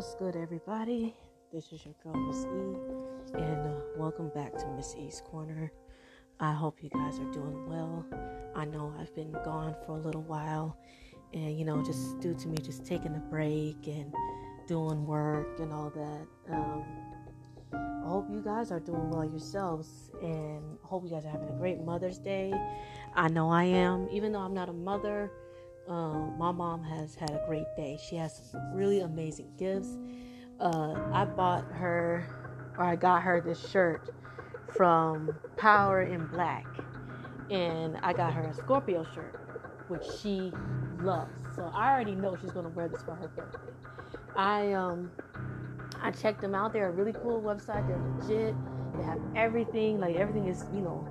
What's good, everybody? This is your girl, Miss E, and uh, welcome back to Miss E's Corner. I hope you guys are doing well. I know I've been gone for a little while, and you know, just due to me just taking a break and doing work and all that. Um, I hope you guys are doing well yourselves, and hope you guys are having a great Mother's Day. I know I am, even though I'm not a mother. Um, my mom has had a great day. She has some really amazing gifts. Uh, I bought her, or I got her this shirt from Power in Black, and I got her a Scorpio shirt, which she loves. So I already know she's gonna wear this for her birthday. I um, I checked them out. They're a really cool website. They're legit. They have everything. Like everything is, you know,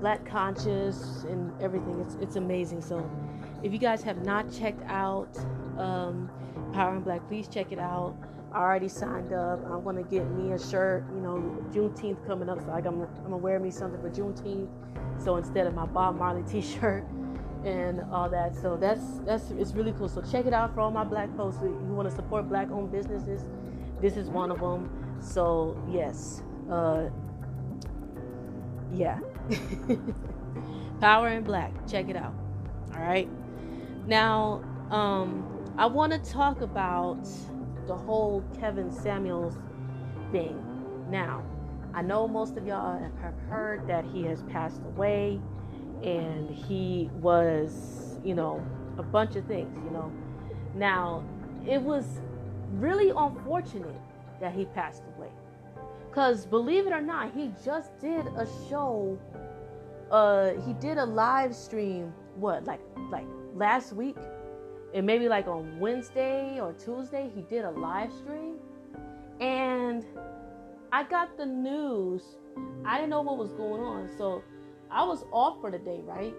black conscious and everything. It's it's amazing. So if you guys have not checked out um, Power in Black, please check it out. I already signed up. I'm gonna get me a shirt. You know, Juneteenth coming up, so I'm, I'm gonna wear me something for Juneteenth. So instead of my Bob Marley T-shirt and all that, so that's that's it's really cool. So check it out for all my black folks who want to support black-owned businesses. This is one of them. So yes, uh, yeah. Power in Black. Check it out. All right. Now, um, I want to talk about the whole Kevin Samuels thing. Now, I know most of y'all have heard that he has passed away and he was, you know, a bunch of things, you know. Now, it was really unfortunate that he passed away. Because believe it or not, he just did a show. Uh, he did a live stream, what, like, like last week, and maybe like on Wednesday or Tuesday, he did a live stream. And I got the news. I didn't know what was going on. So I was off for the day, right?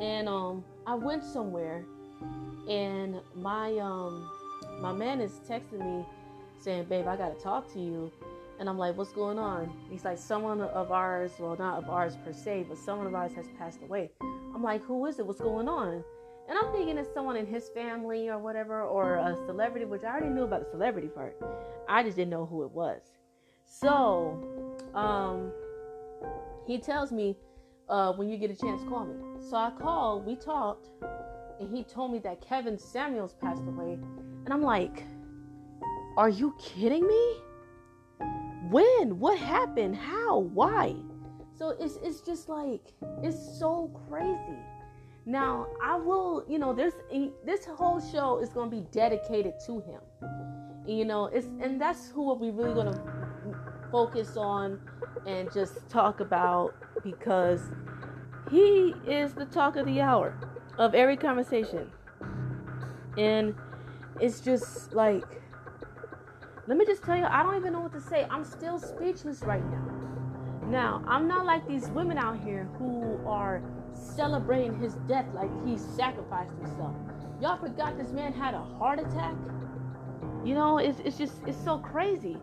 And um I went somewhere and my um my man is texting me saying, Babe, I gotta talk to you. And I'm like, what's going on? He's like, someone of ours, well, not of ours per se, but someone of ours has passed away. I'm like, who is it? What's going on? And I'm thinking it's someone in his family or whatever, or a celebrity, which I already knew about the celebrity part. I just didn't know who it was. So, um, he tells me, uh, when you get a chance, call me. So I called, we talked, and he told me that Kevin Samuels passed away. And I'm like, are you kidding me? When? What happened? How? Why? So it's it's just like it's so crazy. Now I will, you know, this this whole show is gonna be dedicated to him. You know, it's and that's who we really gonna focus on and just talk about because he is the talk of the hour of every conversation. And it's just like let me just tell you, I don't even know what to say. I'm still speechless right now. Now, I'm not like these women out here who are celebrating his death like he sacrificed himself. Y'all forgot this man had a heart attack? You know, it's, it's just, it's so crazy.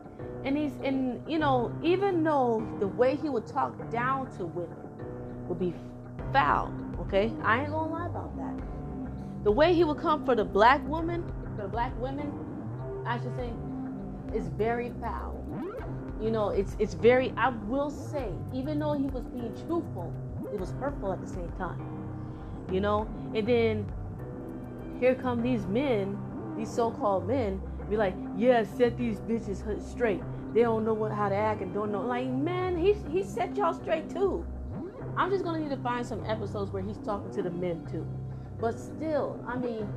And he's, and you know, even though the way he would talk down to women would be foul, okay? I ain't gonna lie about that. The way he would come for the black woman, the black women, I should say, is very foul. You know, it's it's very I will say, even though he was being truthful, it was hurtful at the same time. You know? And then here come these men, these so-called men, be like, yeah, set these bitches straight. They don't know what how to act and don't know. Like, man, he he set y'all straight too. I'm just gonna need to find some episodes where he's talking to the men too. But still, I mean,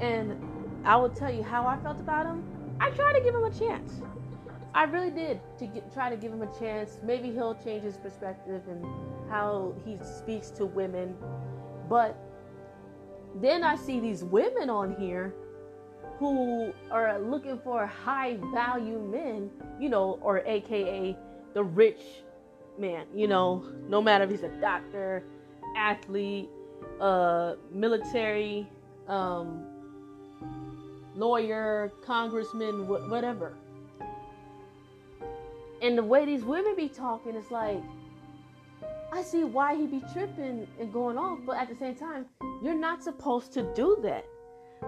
and I will tell you how I felt about him. I tried to give him a chance. I really did to get, try to give him a chance. Maybe he'll change his perspective and how he speaks to women. But then I see these women on here who are looking for high value men, you know, or AKA the rich man, you know, no matter if he's a doctor, athlete, uh, military, um, lawyer, congressman, wh- whatever. And the way these women be talking, it's like, I see why he be tripping and going off, but at the same time, you're not supposed to do that.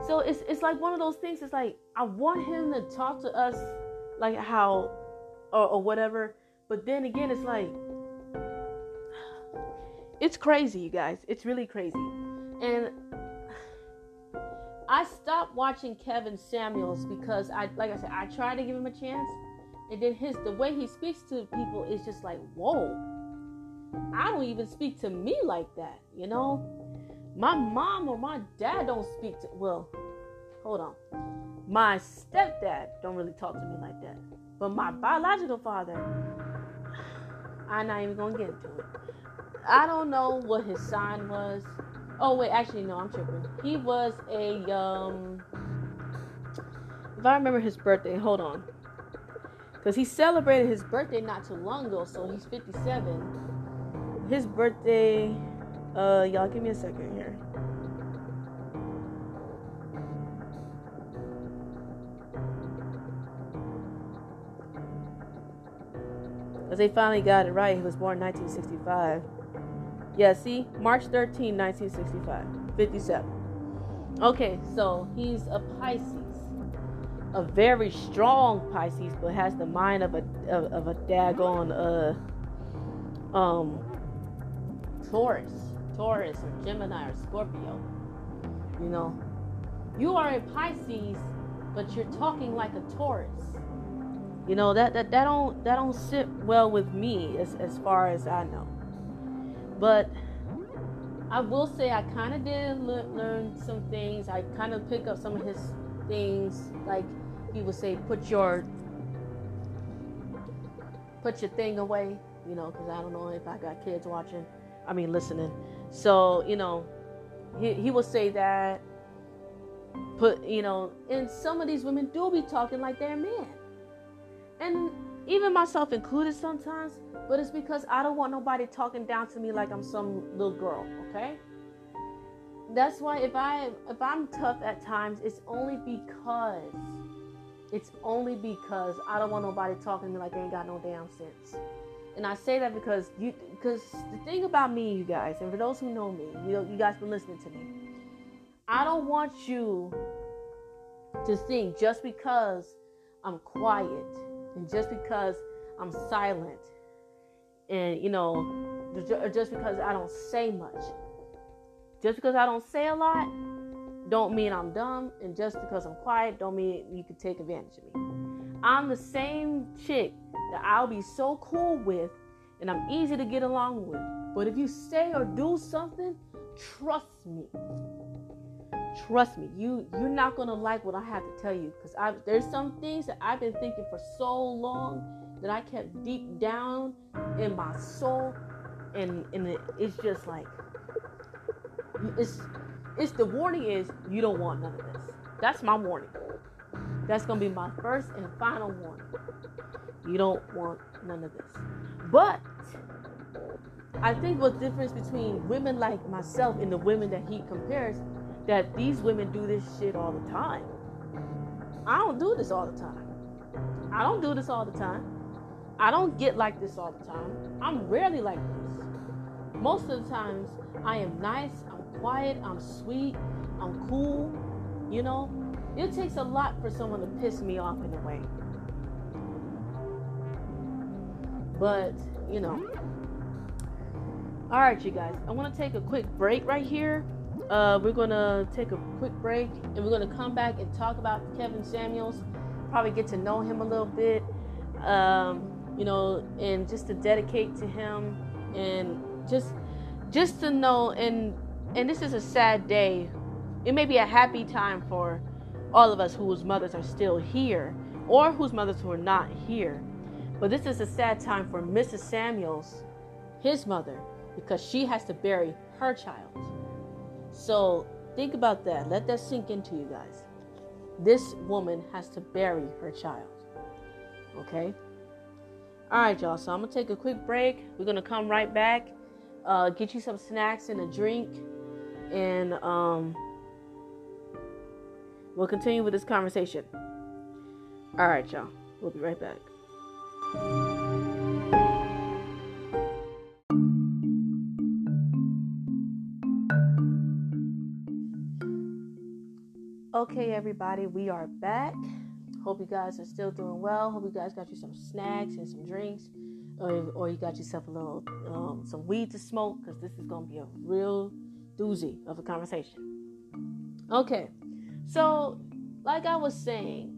So it's it's like one of those things. It's like I want him to talk to us like how or, or whatever. But then again, it's like it's crazy, you guys. It's really crazy. And I stopped watching Kevin Samuels because I like I said, I tried to give him a chance. And then his the way he speaks to people is just like, whoa. I don't even speak to me like that, you know? My mom or my dad don't speak to well, hold on. My stepdad don't really talk to me like that. But my biological father, I'm not even gonna get into it. I don't know what his sign was. Oh wait, actually no, I'm tripping. He was a um if I remember his birthday, hold on. Cause he celebrated his birthday not too long ago, so he's 57. His birthday, uh, y'all give me a second here. As they finally got it right, he was born 1965. Yeah, see? March 13, 1965. 57. Okay, so he's a Pisces. A very strong Pisces, but has the mind of a of, of a daggone uh um Taurus. Taurus or Gemini or Scorpio. You know. You are a Pisces, but you're talking like a Taurus. You know, that that, that don't that don't sit well with me as, as far as I know. But I will say I kind of did le- learn some things. I kind of pick up some of his things, like he would say, "Put your put your thing away," you know, because I don't know if I got kids watching. I mean, listening. So you know, he he will say that. Put you know, and some of these women do be talking like they're men, and even myself included sometimes, but it's because I don't want nobody talking down to me like I'm some little girl, okay? That's why if I if I'm tough at times, it's only because it's only because I don't want nobody talking to me like they ain't got no damn sense. And I say that because you because the thing about me, you guys, and for those who know me, you know, you guys been listening to me. I don't want you to think just because I'm quiet and just because I'm silent, and you know, just because I don't say much, just because I don't say a lot, don't mean I'm dumb, and just because I'm quiet, don't mean you can take advantage of me. I'm the same chick that I'll be so cool with, and I'm easy to get along with. But if you say or do something, trust me. Trust me, you you're not gonna like what I have to tell you because I there's some things that I've been thinking for so long that I kept deep down in my soul, and and it, it's just like it's it's the warning is you don't want none of this. That's my warning. That's gonna be my first and final warning. You don't want none of this. But I think what's difference between women like myself and the women that he compares that these women do this shit all the time. I don't do this all the time. I don't do this all the time. I don't get like this all the time. I'm rarely like this. Most of the times, I am nice, I'm quiet, I'm sweet, I'm cool. You know, it takes a lot for someone to piss me off in a way. But, you know. All right, you guys, I want to take a quick break right here. Uh, we're gonna take a quick break and we're gonna come back and talk about Kevin Samuels. Probably get to know him a little bit, um, you know, and just to dedicate to him and just just to know and and this is a sad day. It may be a happy time for all of us whose mothers are still here or whose mothers who are not here. But this is a sad time for Mrs. Samuels, his mother, because she has to bury her child. So think about that. Let that sink into you guys. This woman has to bury her child. Okay? All right, y'all. So I'm going to take a quick break. We're going to come right back, uh, get you some snacks and a drink, and um, we'll continue with this conversation. All right, y'all. We'll be right back. Okay, everybody, we are back. Hope you guys are still doing well. Hope you guys got you some snacks and some drinks, or, or you got yourself a little um, some weed to smoke because this is gonna be a real doozy of a conversation. Okay, so like I was saying,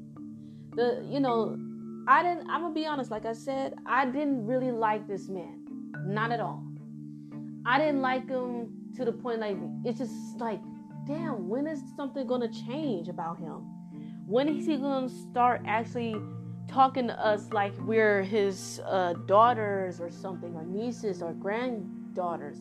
the you know, I didn't. I'm gonna be honest. Like I said, I didn't really like this man, not at all. I didn't like him to the point like it's just like damn, when is something gonna change about him? When is he gonna start actually talking to us like we're his uh, daughters or something, or nieces or granddaughters?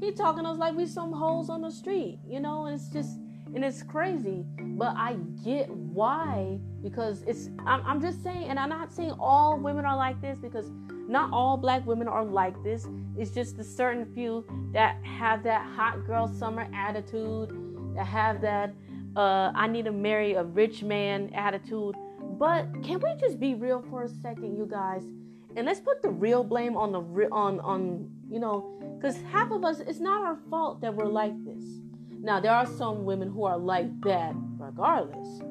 He talking to us like we some hoes on the street, you know? And it's just, and it's crazy. But I get why because it's. I'm, I'm just saying, and I'm not saying all women are like this because not all black women are like this. It's just the certain few that have that hot girl summer attitude that have that uh, I need to marry a rich man attitude. But can we just be real for a second, you guys? And let's put the real blame on the on on you know, because half of us, it's not our fault that we're like this. Now there are some women who are like that regardless,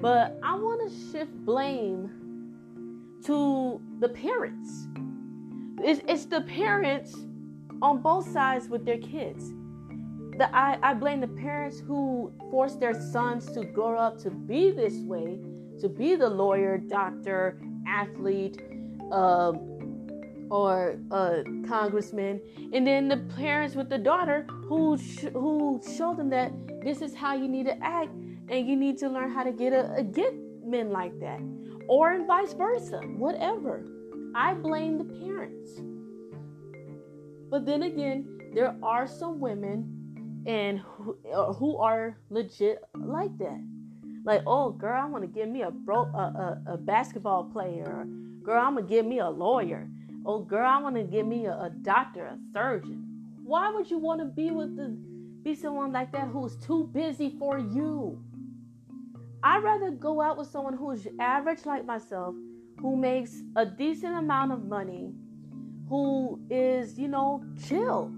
but I want to shift blame to the parents. It's, it's the parents on both sides with their kids the, I, I blame the parents who force their sons to grow up to be this way, to be the lawyer, doctor, athlete, uh, or a congressman, and then the parents with the daughter who sh- who show them that this is how you need to act, and you need to learn how to get a, a get men like that, or vice versa, whatever. I blame the parents. But then again, there are some women and who, uh, who are legit like that. Like, oh, girl, I want to give me a bro, a, a, a, basketball player. Girl, I'm gonna give me a lawyer. Oh, girl, I want to give me a, a doctor, a surgeon. Why would you want to be with the be someone like that who's too busy for you? I'd rather go out with someone who's average like myself, who makes a decent amount of money, who is, you know, chill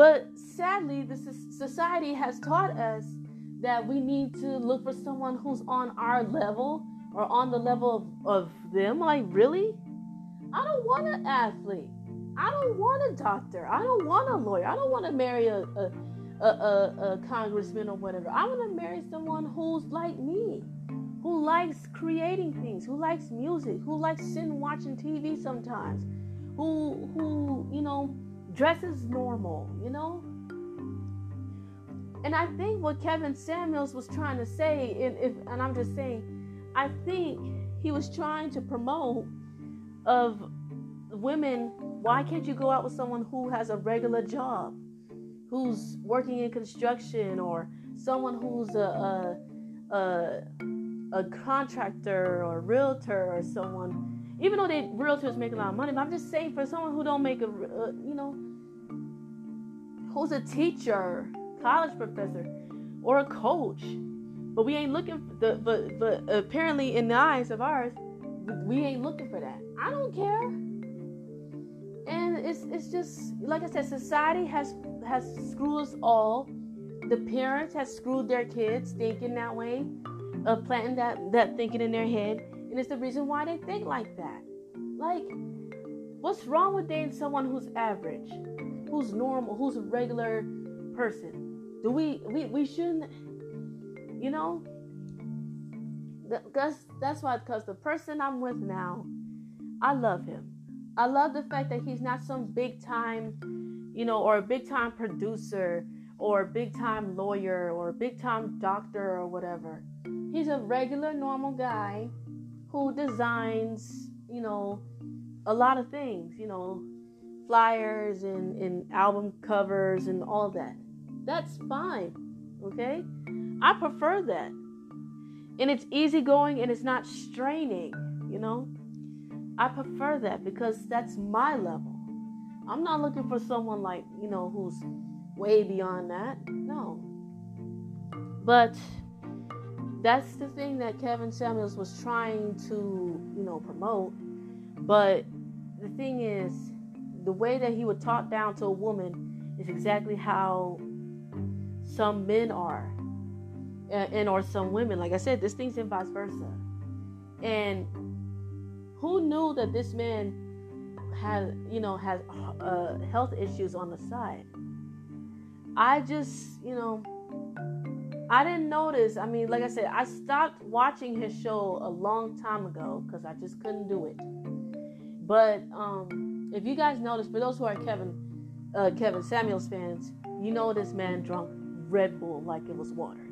but sadly, the society has taught us that we need to look for someone who's on our level or on the level of, of them. Like, really? I don't want an athlete. I don't want a doctor. I don't want a lawyer. I don't want to marry a, a, a, a, a congressman or whatever. I want to marry someone who's like me, who likes creating things, who likes music, who likes sitting watching TV sometimes, who who you know dresses normal, you know? And I think what Kevin Samuels was trying to say, and, if, and I'm just saying, I think he was trying to promote of women, why can't you go out with someone who has a regular job, who's working in construction, or someone who's a, a, a, a contractor or realtor or someone? Even though they realtors make a lot of money, but I'm just saying for someone who don't make a, uh, you know, who's a teacher, college professor, or a coach, but we ain't looking for the, but but apparently in the eyes of ours, we ain't looking for that. I don't care, and it's it's just like I said, society has has screwed us all. The parents have screwed their kids thinking that way, of planting that that thinking in their head and it's the reason why they think like that. Like, what's wrong with dating someone who's average, who's normal, who's a regular person? Do we we, we shouldn't you know? That's that's why because the person I'm with now, I love him. I love the fact that he's not some big time, you know, or a big time producer or a big time lawyer or a big time doctor or whatever. He's a regular normal guy who designs, you know, a lot of things, you know, flyers and, and album covers and all that. That's fine. Okay? I prefer that. And it's easygoing and it's not straining, you know? I prefer that because that's my level. I'm not looking for someone like, you know, who's way beyond that. No. But that's the thing that Kevin Samuels was trying to, you know, promote. But the thing is, the way that he would talk down to a woman is exactly how some men are. And, or some women. Like I said, this thing's in vice versa. And who knew that this man had, you know, has uh, health issues on the side? I just, you know, I didn't notice. I mean, like I said, I stopped watching his show a long time ago because I just couldn't do it. But um, if you guys notice, for those who are Kevin uh, Kevin Samuels fans, you know this man drunk Red Bull like it was water.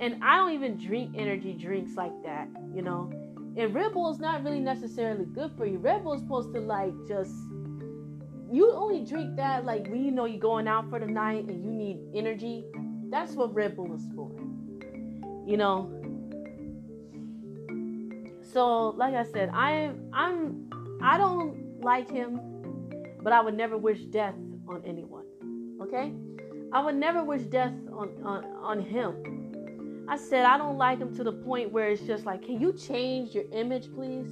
And I don't even drink energy drinks like that, you know. And Red Bull is not really necessarily good for you. Red Bull is supposed to like just you only drink that like when you know you're going out for the night and you need energy. That's what Red Bull is for. You know. So, like I said, I'm I'm I don't like him, but I would never wish death on anyone. Okay? I would never wish death on on, on him. I said I don't like him to the point where it's just like, can you change your image, please?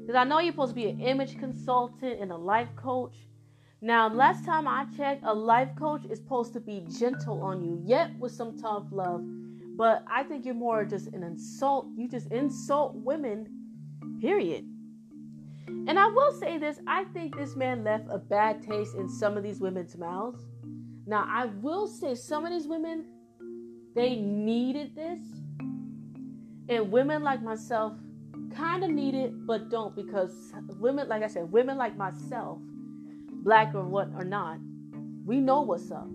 Because I know you're supposed to be an image consultant and a life coach. Now, last time I checked, a life coach is supposed to be gentle on you, yet with some tough love. But I think you're more just an insult. You just insult women, period. And I will say this I think this man left a bad taste in some of these women's mouths. Now, I will say some of these women, they needed this. And women like myself kind of need it, but don't because women, like I said, women like myself black or what or not, we know what's up.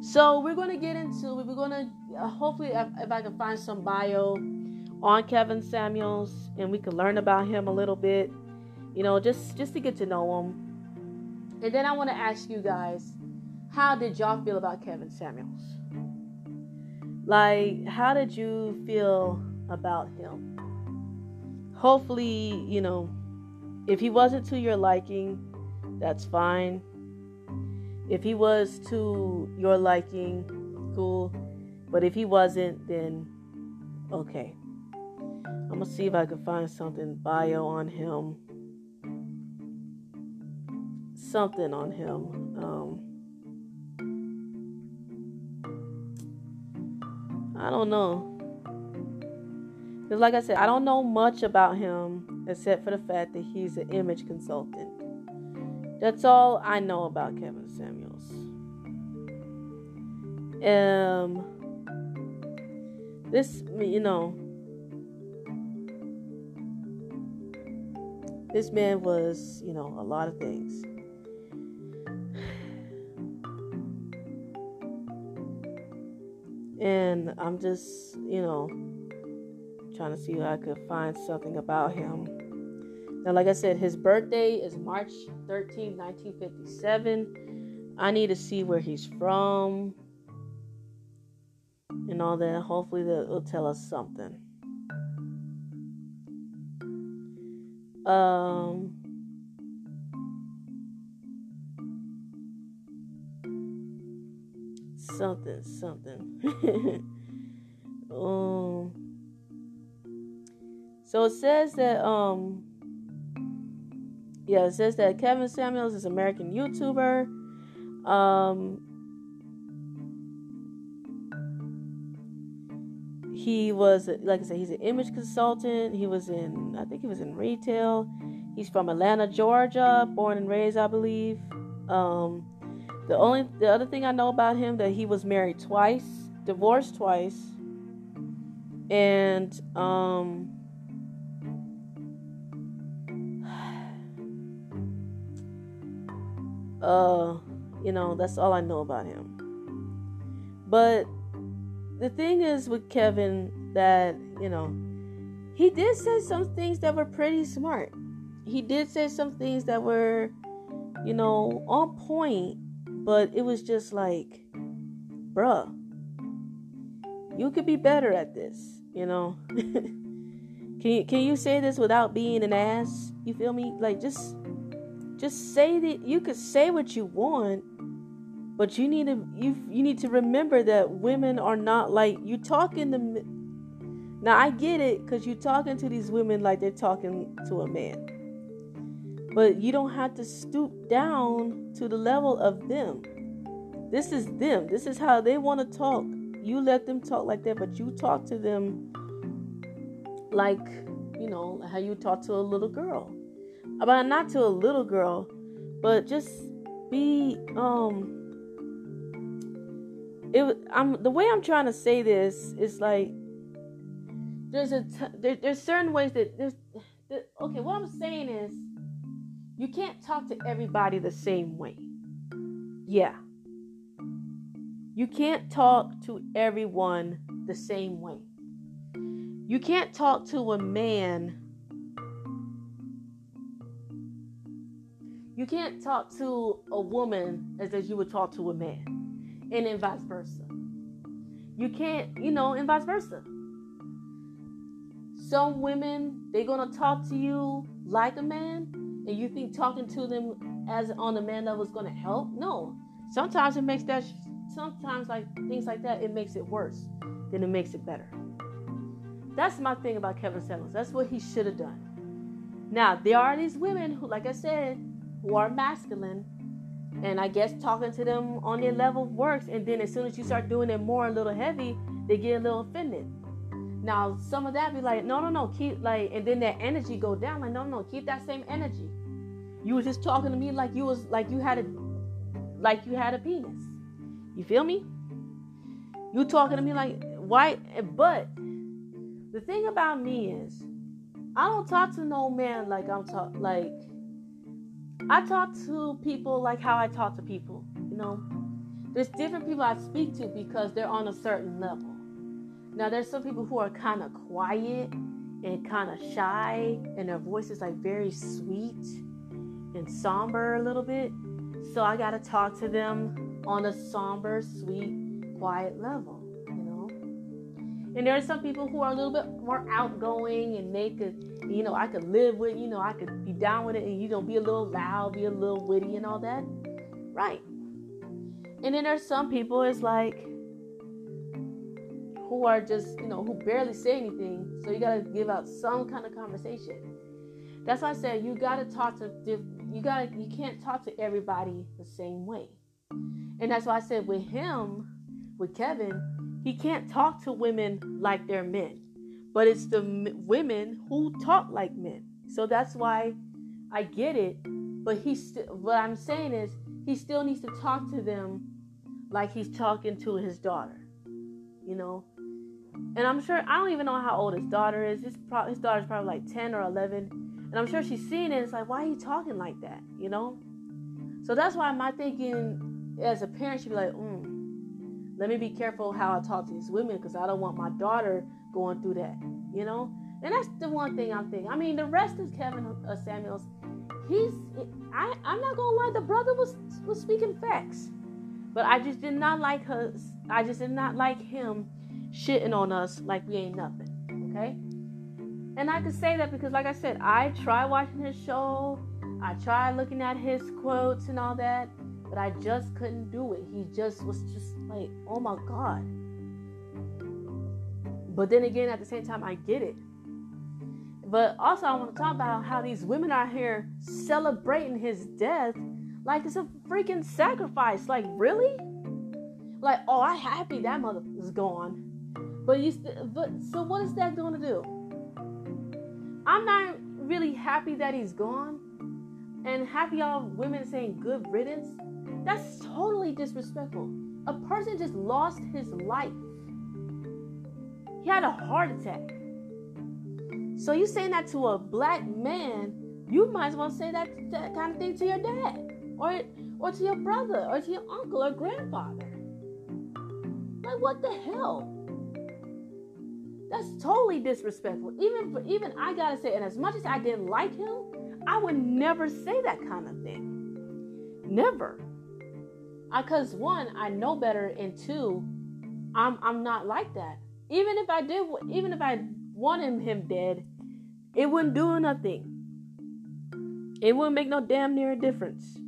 So we're going to get into We're going to uh, hopefully if, if I can find some bio on Kevin Samuels and we can learn about him a little bit, you know, just just to get to know him. And then I want to ask you guys, how did y'all feel about Kevin Samuels? Like, how did you feel about him? Hopefully, you know, if he wasn't to your liking, that's fine. If he was to your liking, cool. But if he wasn't, then okay. I'm gonna see if I can find something bio on him. Something on him. Um, I don't know. Because, like I said, I don't know much about him except for the fact that he's an image consultant. That's all I know about Kevin Samuels. Um, this, you know, this man was, you know, a lot of things. And I'm just, you know, trying to see if I could find something about him. Now, like I said, his birthday is March 13, 1957. I need to see where he's from and all that. Hopefully, that will tell us something. Um, something, something. um, so it says that um yeah, it says that Kevin Samuels is an American YouTuber. Um, he was, like I said, he's an image consultant. He was in, I think he was in retail. He's from Atlanta, Georgia, born and raised, I believe. Um, the only, the other thing I know about him that he was married twice, divorced twice, and um, Uh, you know, that's all I know about him. But the thing is with Kevin that, you know, he did say some things that were pretty smart. He did say some things that were, you know, on point, but it was just like, bruh, you could be better at this, you know. can you, can you say this without being an ass? You feel me? Like just just say that you could say what you want, but you need to you you need to remember that women are not like you talking to. Now I get it because you're talking to these women like they're talking to a man, but you don't have to stoop down to the level of them. This is them. This is how they want to talk you let them talk like that, but you talk to them like you know how you talk to a little girl. About not to a little girl, but just be um. It I'm the way I'm trying to say this is like there's a t- there, there's certain ways that there's okay. What I'm saying is you can't talk to everybody the same way. Yeah. You can't talk to everyone the same way. You can't talk to a man. You can't talk to a woman as, as you would talk to a man, and then vice versa. You can't, you know, and vice versa. Some women, they're gonna talk to you like a man, and you think talking to them as on the man level is gonna help. No, sometimes it makes that sometimes like things like that, it makes it worse than it makes it better. That's my thing about Kevin Samuels. That's what he should have done. Now there are these women who, like I said, who are masculine, and I guess talking to them on their level works. And then as soon as you start doing it more a little heavy, they get a little offended. Now some of that be like, no, no, no, keep like, and then that energy go down. Like, no, no, keep that same energy. You were just talking to me like you was like you had a like you had a penis. You feel me? You talking to me like why? But the thing about me is, I don't talk to no man like I'm talk like. I talk to people like how I talk to people. You know, there's different people I speak to because they're on a certain level. Now there's some people who are kind of quiet and kind of shy, and their voice is like very sweet and somber a little bit. So I gotta talk to them on a somber, sweet, quiet level, you know. And there are some people who are a little bit more outgoing and they could, you know, I could live with, you know, I could be down with it and, you know, be a little loud, be a little witty and all that. Right. And then there's some people, it's like, who are just, you know, who barely say anything. So you got to give out some kind of conversation. That's why I said you got to talk to, you got to, you can't talk to everybody the same way. And that's why I said with him, with Kevin, he can't talk to women like they're men, but it's the m- women who talk like men. So that's why I get it. But he's st- what I'm saying is he still needs to talk to them like he's talking to his daughter, you know. And I'm sure I don't even know how old his daughter is. His, pro- his daughter's probably like 10 or 11, and I'm sure she's seeing it. It's like, why are you talking like that, you know? So that's why my thinking as a parent, should be like, mm, let me be careful how I talk to these women because I don't want my daughter going through that, you know? And that's the one thing I'm thinking. I mean, the rest is Kevin uh, Samuels. He's, I, I'm not gonna lie, the brother was was speaking facts, but I just did not like her. I just did not like him shitting on us like we ain't nothing. Okay. And I could say that because, like I said, I tried watching his show. I tried looking at his quotes and all that but I just couldn't do it. He just was just like, oh my God. But then again, at the same time, I get it. But also, I want to talk about how these women are here celebrating his death like it's a freaking sacrifice. Like, really? Like, oh, I'm happy that mother is gone. But you, st- but so what is that going to do? I'm not really happy that he's gone, and happy y'all women saying good riddance. That's totally disrespectful. A person just lost his life. He had a heart attack. So you saying that to a black man, you might as well say that, that kind of thing to your dad, or or to your brother, or to your uncle or grandfather. Like what the hell? That's totally disrespectful. Even for, even I gotta say, and as much as I didn't like him, I would never say that kind of thing. Never. Because one, I know better, and two, I'm I'm not like that. Even if I did, even if I wanted him dead, it wouldn't do nothing. It wouldn't make no damn near a difference.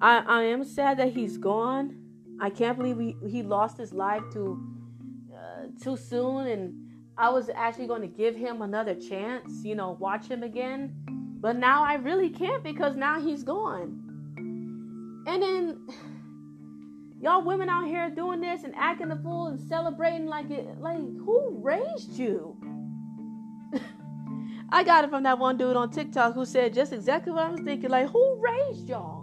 I I am sad that he's gone. I can't believe he, he lost his life too uh, too soon, and I was actually going to give him another chance, you know, watch him again but now I really can't because now he's gone. And then Y'all women out here doing this and acting a fool and celebrating like it like who raised you? I got it from that one dude on TikTok who said just exactly what I was thinking. Like, who raised y'all?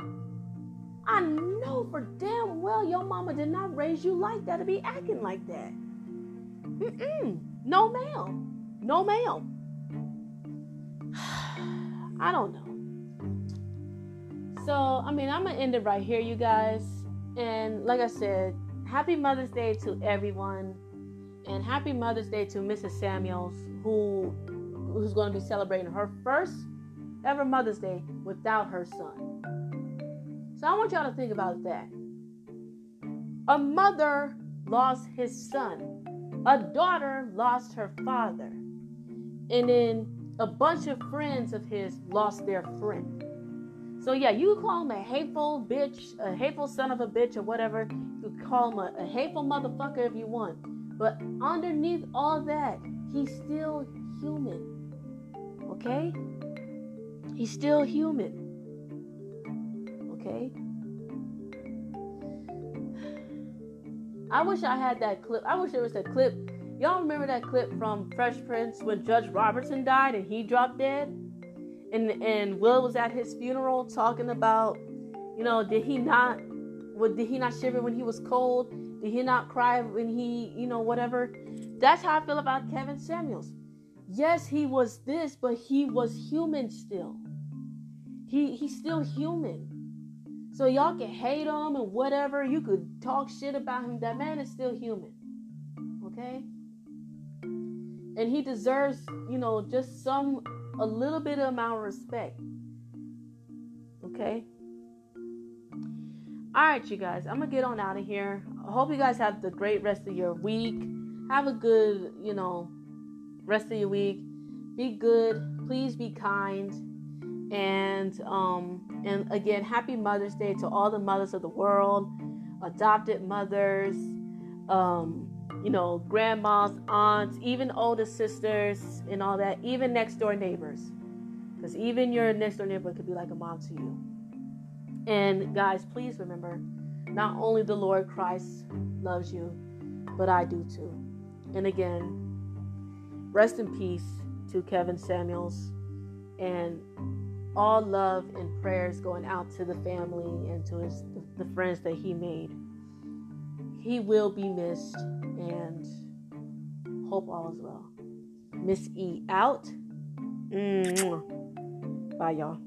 I know for damn well your mama did not raise you like that to be acting like that. Mm-mm. No, ma'am. No, ma'am. I don't know. So, I mean, I'm going to end it right here, you guys. And like I said, happy Mother's Day to everyone. And happy Mother's Day to Mrs. Samuels, who who's going to be celebrating her first ever Mother's Day without her son. So I want y'all to think about that. A mother lost his son, a daughter lost her father, and then a bunch of friends of his lost their friend. So yeah, you call him a hateful bitch, a hateful son of a bitch, or whatever. You call him a, a hateful motherfucker if you want. But underneath all that, he's still human. Okay? He's still human. Okay? I wish I had that clip. I wish there was a clip. Y'all remember that clip from Fresh Prince when Judge Robertson died and he dropped dead? And and Will was at his funeral talking about, you know, did he not what did he not shiver when he was cold? Did he not cry when he, you know, whatever? That's how I feel about Kevin Samuels yes, he was this, but he was human still. He he's still human. So y'all can hate him and whatever. You could talk shit about him. That man is still human. Okay? And he deserves, you know, just some a little bit of amount of respect. Okay? All right, you guys. I'm gonna get on out of here. I hope you guys have the great rest of your week. Have a good, you know, rest of your week. Be good. Please be kind. And um, and again, happy Mother's Day to all the mothers of the world, adopted mothers, um, you know, grandmas, aunts, even older sisters, and all that, even next door neighbors. Because even your next door neighbor could be like a mom to you. And guys, please remember, not only the Lord Christ loves you, but I do too. And again, Rest in peace to Kevin Samuels and all love and prayers going out to the family and to his the friends that he made. He will be missed and hope all is well. Miss E out. Bye y'all.